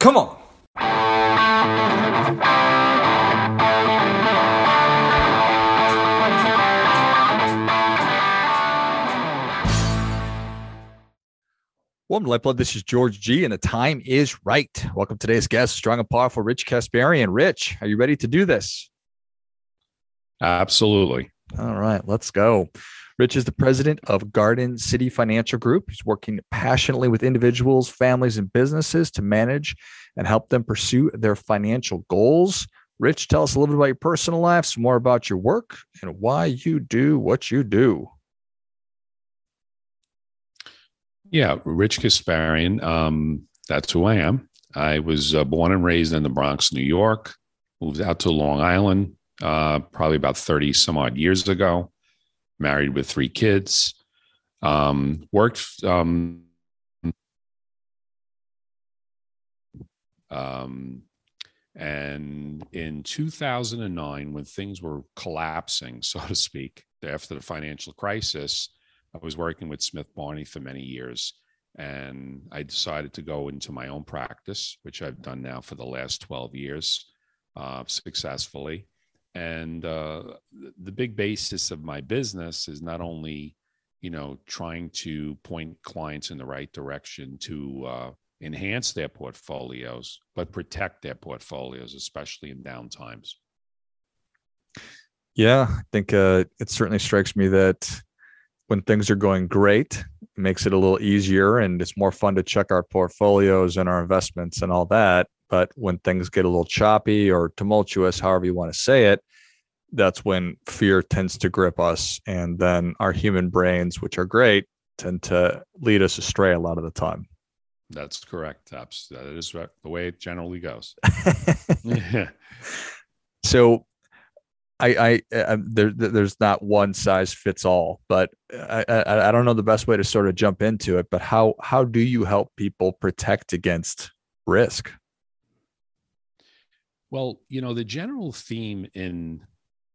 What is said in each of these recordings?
Come on. Welcome to Lifeblood. This is George G, and the time is right. Welcome to today's guest, strong and powerful Rich Kasparian. Rich, are you ready to do this? Absolutely. All right, let's go. Rich is the president of Garden City Financial Group. He's working passionately with individuals, families, and businesses to manage and help them pursue their financial goals. Rich, tell us a little bit about your personal life, some more about your work, and why you do what you do. Yeah, Rich Kasparian. Um, that's who I am. I was uh, born and raised in the Bronx, New York. Moved out to Long Island uh, probably about 30 some odd years ago. Married with three kids. Um, worked um, um, and in 2009, when things were collapsing, so to speak, after the financial crisis, I was working with Smith Barney for many years, and I decided to go into my own practice, which I've done now for the last 12 years uh, successfully. And uh, the big basis of my business is not only, you know, trying to point clients in the right direction to uh, enhance their portfolios, but protect their portfolios, especially in down times. Yeah, I think uh, it certainly strikes me that when things are going great, it makes it a little easier and it's more fun to check our portfolios and our investments and all that. But when things get a little choppy or tumultuous, however you want to say it, that's when fear tends to grip us. And then our human brains, which are great, tend to lead us astray a lot of the time. That's correct. That is the way it generally goes. So I, I, I there, there's not one size fits all, but I, I, I don't know the best way to sort of jump into it. But how, how do you help people protect against risk? Well, you know, the general theme in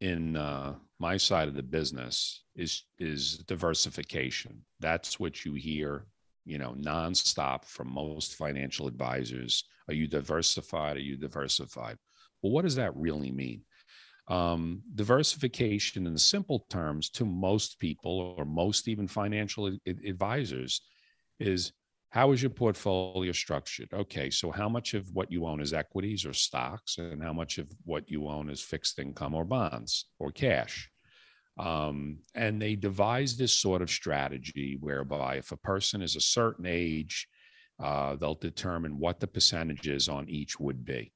in uh, my side of the business is is diversification. That's what you hear, you know, nonstop from most financial advisors. Are you diversified? Are you diversified? Well, what does that really mean? Um, diversification, in simple terms, to most people or most even financial advisors, is how is your portfolio structured? Okay, so how much of what you own is equities or stocks, and how much of what you own is fixed income or bonds or cash? Um, and they devise this sort of strategy whereby if a person is a certain age, uh, they'll determine what the percentages on each would be.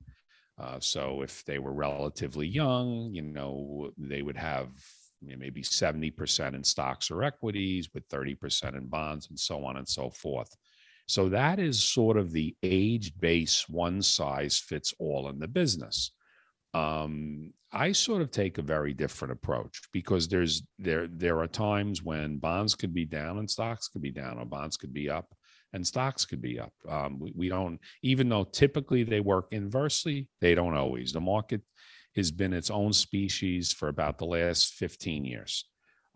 Uh, so if they were relatively young, you know, they would have maybe 70% in stocks or equities with 30% in bonds and so on and so forth. So that is sort of the age base, one size fits all in the business. Um, I sort of take a very different approach because there's there there are times when bonds could be down and stocks could be down or bonds could be up and stocks could be up. Um, we, we don't, even though typically they work inversely, they don't always. The market has been its own species for about the last 15 years.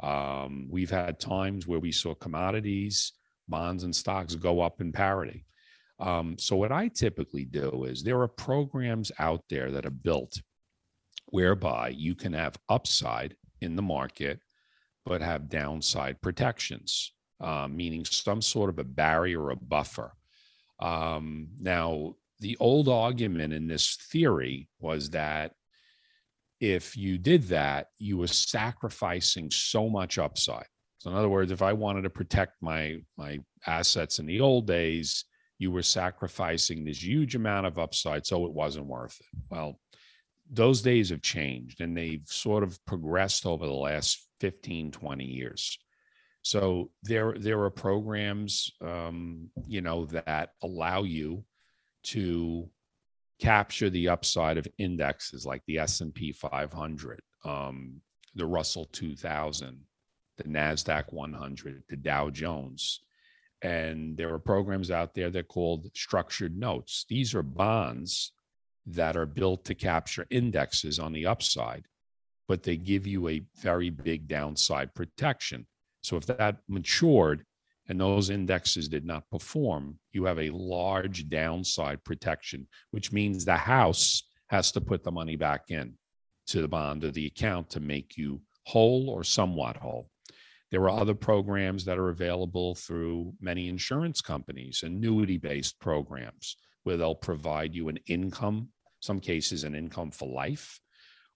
Um, we've had times where we saw commodities, bonds, and stocks go up in parity. Um, so, what I typically do is there are programs out there that are built whereby you can have upside in the market, but have downside protections uh, meaning some sort of a barrier or a buffer. Um, now, the old argument in this theory was that if you did that, you were sacrificing so much upside. So, in other words, if I wanted to protect my my assets in the old days, you were sacrificing this huge amount of upside, so it wasn't worth it. Well, those days have changed and they've sort of progressed over the last 15, 20 years. So there there are programs, um, you know, that allow you to capture the upside of indexes like the S and P 500, um, the Russell 2000, the Nasdaq 100, the Dow Jones, and there are programs out there that are called structured notes. These are bonds that are built to capture indexes on the upside, but they give you a very big downside protection. So if that matured and those indexes did not perform, you have a large downside protection, which means the house has to put the money back in to the bond or the account to make you whole or somewhat whole. There are other programs that are available through many insurance companies, annuity based programs, where they'll provide you an income, some cases, an income for life,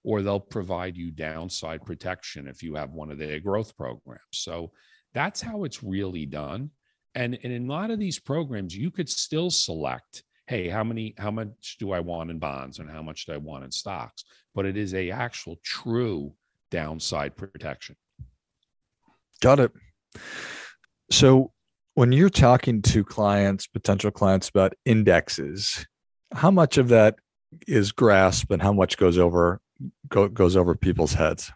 or they'll provide you downside protection if you have one of their growth programs. So that's how it's really done. And, and in a lot of these programs, you could still select hey how many how much do i want in bonds and how much do i want in stocks but it is a actual true downside protection Got it. So when you're talking to clients, potential clients about indexes, how much of that is grasp and how much goes over go, goes over people's heads?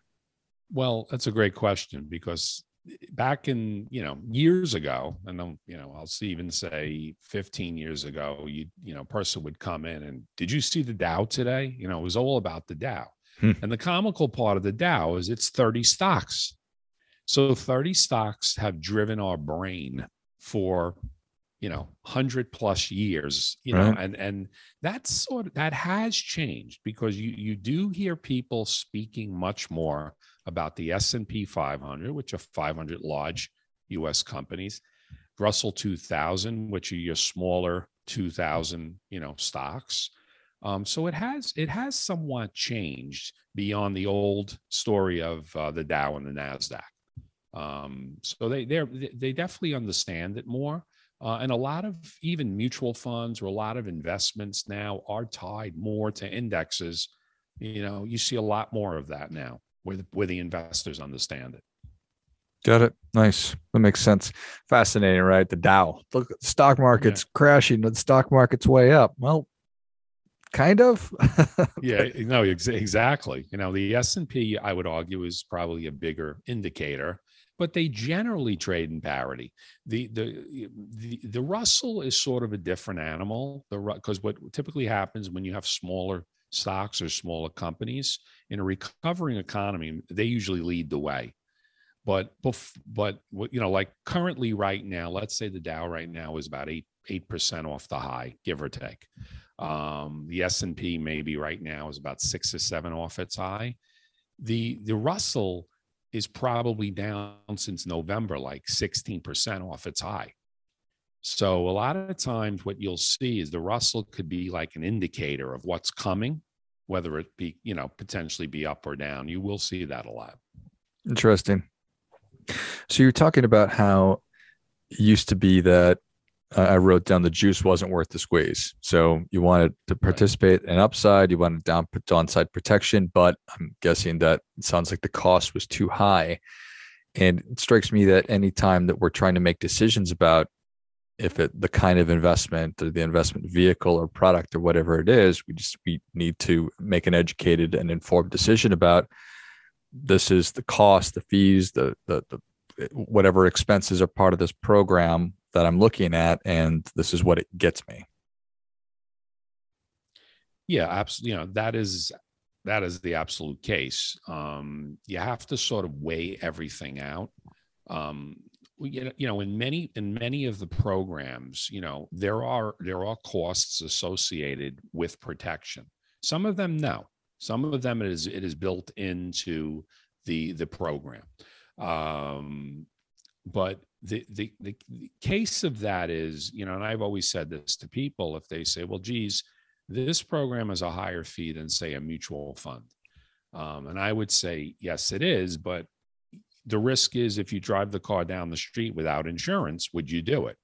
Well, that's a great question because back in you know years ago, and then you know I'll even say 15 years ago, you you know person would come in and did you see the Dow today? You know it was all about the Dow, hmm. and the comical part of the Dow is it's 30 stocks. So 30 stocks have driven our brain for you know 100 plus years you know and and that's sort of that has changed because you you do hear people speaking much more about the S&P 500 which are 500 large US companies Russell 2000 which are your smaller 2000 you know stocks. Um, so it has it has somewhat changed beyond the old story of uh, the Dow and the Nasdaq um, so they they they definitely understand it more. Uh, and a lot of even mutual funds or a lot of investments now are tied more to indexes. You know, you see a lot more of that now where the, where the investors understand it. Got it. Nice. That makes sense. Fascinating, right? The Dow. Look, the stock market's yeah. crashing. The stock market's way up. Well, kind of. yeah. No. Ex- exactly. You know, the S and P, I would argue, is probably a bigger indicator but they generally trade in parity. The the the, the Russell is sort of a different animal. The because what typically happens when you have smaller stocks or smaller companies in a recovering economy, they usually lead the way. But but you know, like currently right now, let's say the Dow right now is about eight eight percent off the high, give or take. Um, the S and P maybe right now is about six or seven off its high. The the Russell is probably down since November, like 16% off its high. So a lot of times what you'll see is the Russell could be like an indicator of what's coming, whether it be, you know, potentially be up or down. You will see that a lot. Interesting. So you're talking about how it used to be that uh, I wrote down the juice wasn't worth the squeeze. So you wanted to participate in upside, you wanted down downside protection, but I'm guessing that it sounds like the cost was too high. And it strikes me that any time that we're trying to make decisions about if it the kind of investment or the investment vehicle or product or whatever it is, we just we need to make an educated and informed decision about this is the cost, the fees, the the, the whatever expenses are part of this program that I'm looking at, and this is what it gets me. Yeah, absolutely. You know, that is that is the absolute case. Um, you have to sort of weigh everything out. Um, you know, in many in many of the programs, you know, there are there are costs associated with protection. Some of them, no. Some of them it is it is built into the the program. Um, but the, the, the case of that is, you know, and I've always said this to people if they say, well, geez, this program is a higher fee than, say, a mutual fund. Um, and I would say, yes, it is. But the risk is if you drive the car down the street without insurance, would you do it?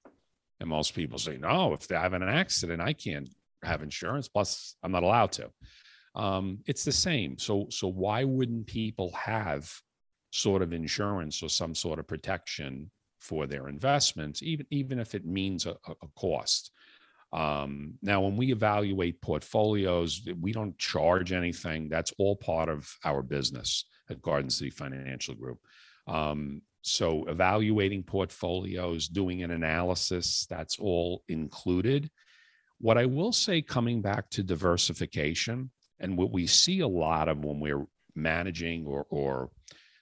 And most people say, no, if they have an accident, I can't have insurance. Plus, I'm not allowed to. Um, it's the same. So, so why wouldn't people have sort of insurance or some sort of protection for their investments, even even if it means a, a cost. Um, now, when we evaluate portfolios, we don't charge anything. That's all part of our business at Garden City Financial Group. Um, so, evaluating portfolios, doing an analysis, that's all included. What I will say, coming back to diversification, and what we see a lot of when we're managing or, or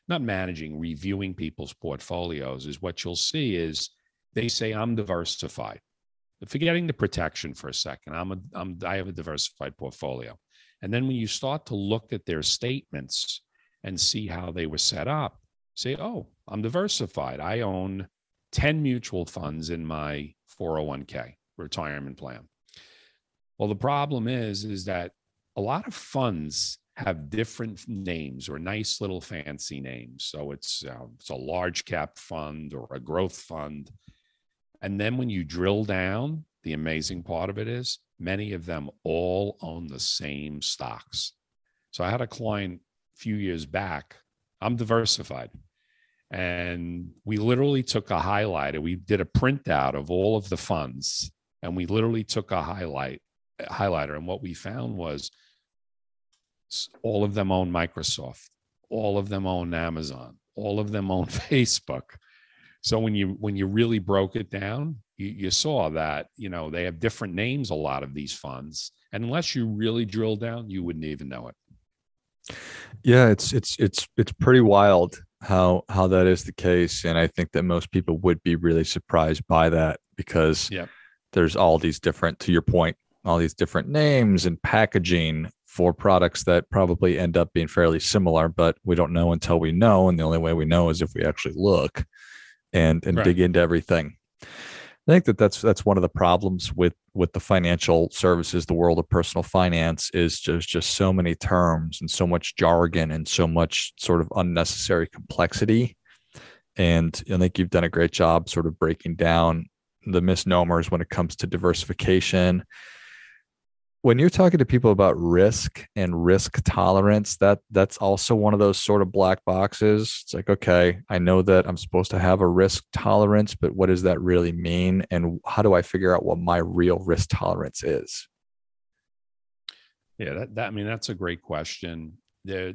not managing, reviewing people's portfolios is what you'll see is they say I'm diversified. Forgetting the protection for a second, I'm a I'm I have a diversified portfolio. And then when you start to look at their statements and see how they were set up, say, oh, I'm diversified. I own 10 mutual funds in my 401k retirement plan. Well, the problem is, is that a lot of funds have different names or nice little fancy names. So it's uh, it's a large cap fund or a growth fund. And then when you drill down, the amazing part of it is many of them all own the same stocks. So I had a client a few years back. I'm diversified. And we literally took a highlighter. We did a printout of all of the funds and we literally took a highlight highlighter. And what we found was all of them own Microsoft, all of them own Amazon, all of them own Facebook. So when you when you really broke it down, you, you saw that you know they have different names. A lot of these funds, and unless you really drill down, you wouldn't even know it. Yeah, it's it's it's it's pretty wild how how that is the case, and I think that most people would be really surprised by that because yep. there's all these different, to your point, all these different names and packaging for products that probably end up being fairly similar, but we don't know until we know. And the only way we know is if we actually look and and right. dig into everything. I think that that's that's one of the problems with with the financial services, the world of personal finance, is just just so many terms and so much jargon and so much sort of unnecessary complexity. And I think you've done a great job sort of breaking down the misnomers when it comes to diversification when you're talking to people about risk and risk tolerance that that's also one of those sort of black boxes. It's like okay i know that i'm supposed to have a risk tolerance but what does that really mean? And how do i figure out what my real risk tolerance is? Yeah that, that i mean that's a great question. There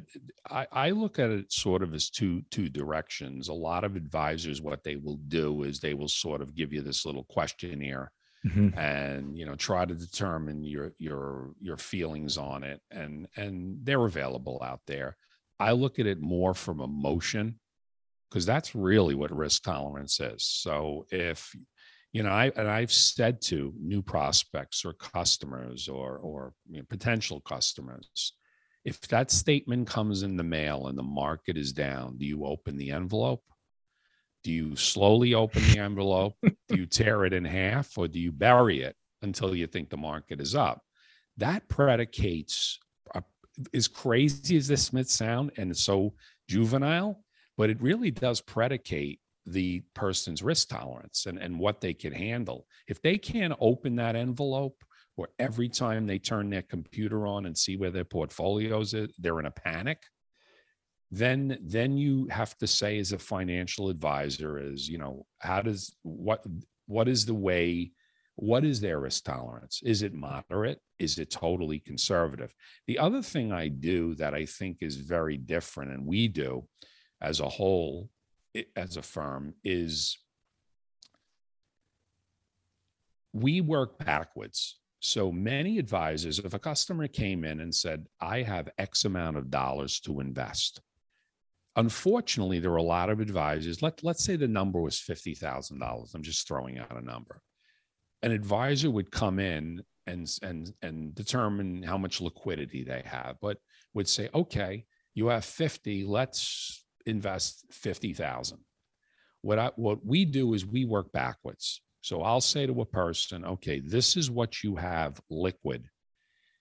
I, I look at it sort of as two two directions. A lot of advisors what they will do is they will sort of give you this little questionnaire mm-hmm. and you know try to determine your your your feelings on it and and they're available out there. I look at it more from emotion because that's really what risk tolerance is. So if you know i and i've said to new prospects or customers or or you know, potential customers if that statement comes in the mail and the market is down do you open the envelope do you slowly open the envelope? do you tear it in half or do you bury it until you think the market is up? That predicates, uh, as crazy as this may sound and so juvenile, but it really does predicate the person's risk tolerance and, and what they can handle. If they can't open that envelope, or every time they turn their computer on and see where their portfolios are, they're in a panic, then then you have to say as a financial advisor is you know how does what what is the way what is their risk tolerance? Is it moderate? Is it totally conservative? The other thing i do that i think is very different and we do as a whole as a firm is we work backwards. So many advisors if a customer came in and said i have x amount of dollars to invest unfortunately, there are a lot of advisors. Let, let's say the number was $50,000. I'm just throwing out a number. An advisor would come in and, and, and determine how much liquidity they have, but would say, okay, you have 50, let's invest 50,000. What I, what we do is we work backwards. So I'll say to a person, okay, this is what you have liquid.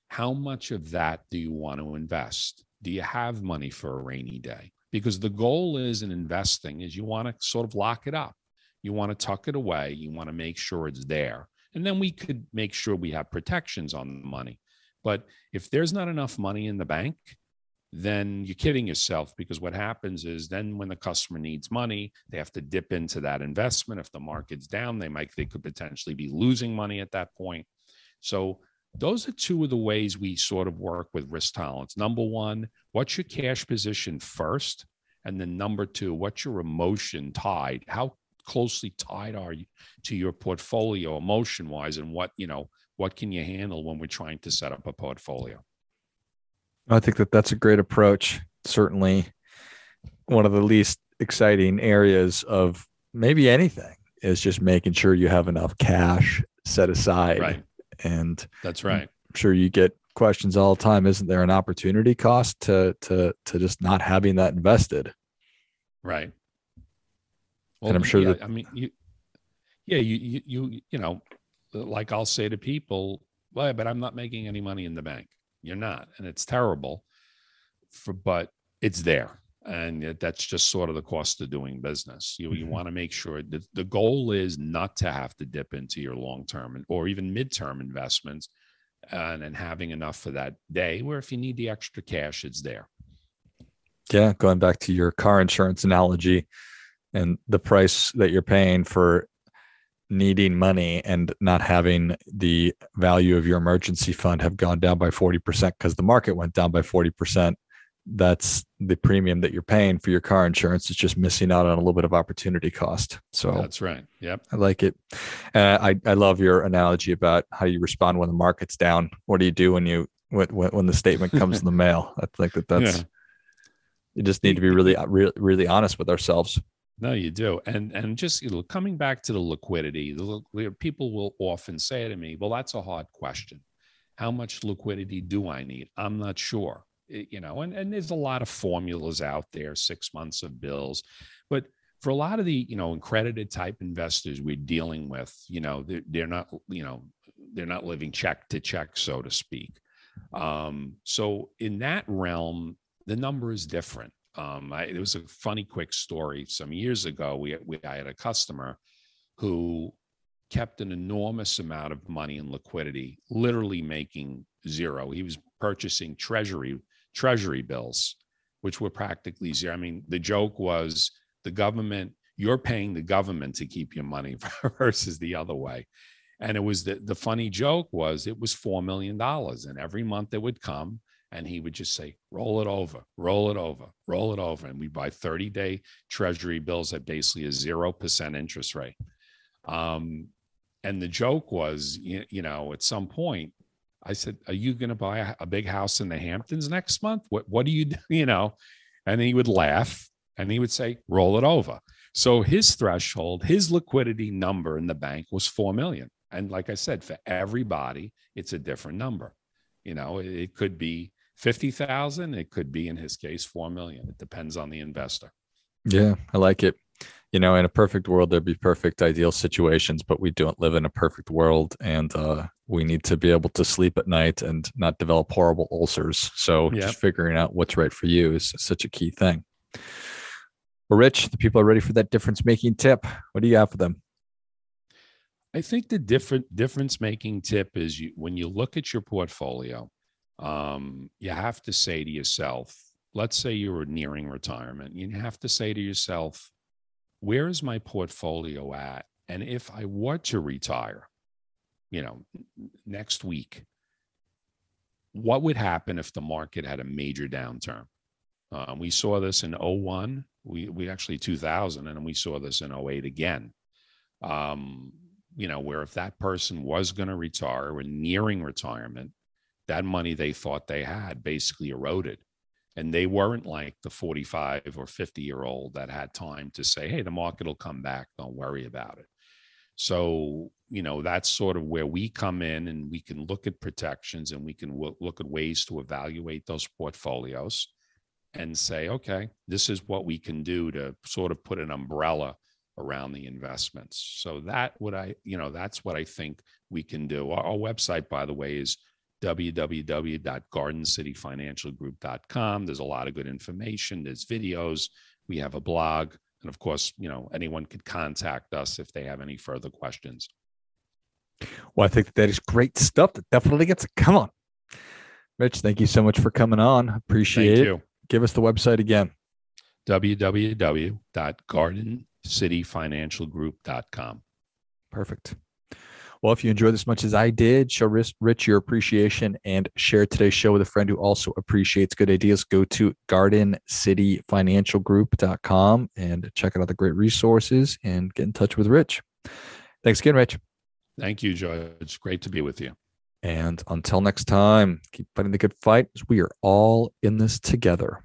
How much of that do you want to invest? Do you have money for a rainy day? Because the goal is in investing is you want to sort of lock it up. You want to tuck it away. You want to make sure it's there. And then we could make sure we have protections on the money. But if there's not enough money in the bank then you're kidding yourself because what happens is then when the customer needs money they have to dip into that investment. If the market's down they might they could potentially be losing money at that point. So those are two of the ways we sort of work with risk tolerance. Number one, what's your cash position first? And then number two, what's your emotion tied? How closely tied are you to your portfolio emotion wise? And what, you know, what can you handle when we're trying to set up a portfolio? I think that that's a great approach. Certainly one of the least exciting areas of maybe anything is just making sure you have enough cash set aside. Right. And That's right. I'm sure you get questions all the time. Isn't there an opportunity cost to to to just not having that invested? Right. And I'm sure yeah, that- I mean, you, yeah, you, you, you, you know, like I'll say to people, well, but I'm not making any money in the bank. You're not, and it's terrible. For but it's there, and that's just sort of the cost of doing business. You you Mhm. want to make sure that the goal is not to have to dip into your long term or even midterm investments, and and having enough for that day. Where if you need the extra cash, it's there. Yeah, going back to your car insurance analogy and the price that you're paying for needing money and not having the value of your emergency fund have gone down by 40% because the market went down by 40%. That's the premium that you're paying for your car insurance. It's just missing out on a little bit of opportunity cost. So That's right. Yep. I like it. Uh, I I love your analogy about how you respond when the market's down. What do you do when you when when, when the statement comes in the mail? I think that that's Yeah. you just need to be really really really honest with ourselves. No, you do, and and just you know, coming back to the liquidity, the, people will often say to me, "Well, that's a hard question. How much liquidity do I need? I'm not sure." It- you know, and and there's a lot of formulas out there, six months of bills, but for a lot of the you know accredited type investors we're dealing with, you know, they're, they're not you know they're not living check to check, so to speak. Um, so in that realm, the number is different. Um, I, it was a funny, quick story. Some years ago, we, we I had a customer who kept an enormous amount of money in liquidity, literally making zero. He was purchasing treasury treasury bills, which were practically zero. I mean, the joke was the government. You're paying the government to keep your money versus the other way. And it was the, the funny joke was it was $4 million. And every month it would come and he would just say, roll it over, roll it over, roll it over. And we buy 30 day treasury bills at basically a 0% interest rate. Um, and the joke was, you, you know, at some point, I said, Are you going to buy a, a big house in the Hamptons next month? What, what do you do? You know, and he would laugh and he would say, roll it over. So his threshold, his liquidity number in the bank was 4 million. And like I said, for everybody, it's a different number. You know, it, it could be 50,000. It could be, in his case, 4 million. It depends on the investor. Yeah, I like it. You know, in a perfect world, there'd be perfect ideal situations, but we don't live in a perfect world, and uh, we need to be able to sleep at night and not develop horrible ulcers. So, just figuring out what's right for you is such a key thing. Well, Rich, the people are ready for that difference making tip. What do you have for them? I think the different difference making tip is you when you look at your portfolio, um, you have to say to yourself, let's say you're nearing retirement, you have to say to yourself, where is my portfolio at? And if I were to retire, you know, next week, what would happen if the market had a major downturn? Uh, we saw this in 01, we, we actually 2000, and we saw this in 08 again. Um, you know, where if that person was going to retire or nearing retirement, that money they thought they had basically eroded. And they weren't like the 45 or 50 year old that had time to say, hey, the market will come back. Don't worry about it. So, you know, that's sort of where we come in and we can look at protections and we can wo- look at ways to evaluate those portfolios and say, okay, this is what we can do to sort of put an umbrella around the investments. So that what I, you know, that's what I think we can do. Our, our website, by the way, is www.gardencityfinancialgroup.com. There's a lot of good information. There's videos. We have a blog. And of course, you know, anyone could contact us if they have any further questions. Well, I think that, is great stuff. That definitely gets it. Come on. Rich, thank you so much for coming on. Appreciate Thank it. you. Give us the website again. www.gardencityfinancialgroup.com. Perfect. Well, if you enjoyed this as much as I did, show Rich your appreciation and share today's show with a friend who also appreciates good ideas. Go to gardencityfinancialgroup.com and check out the great resources and get in touch with Rich. Thanks again, Rich. Thank you. It's great to be with you. And until next time, keep fighting the good fight. as We are all in this together.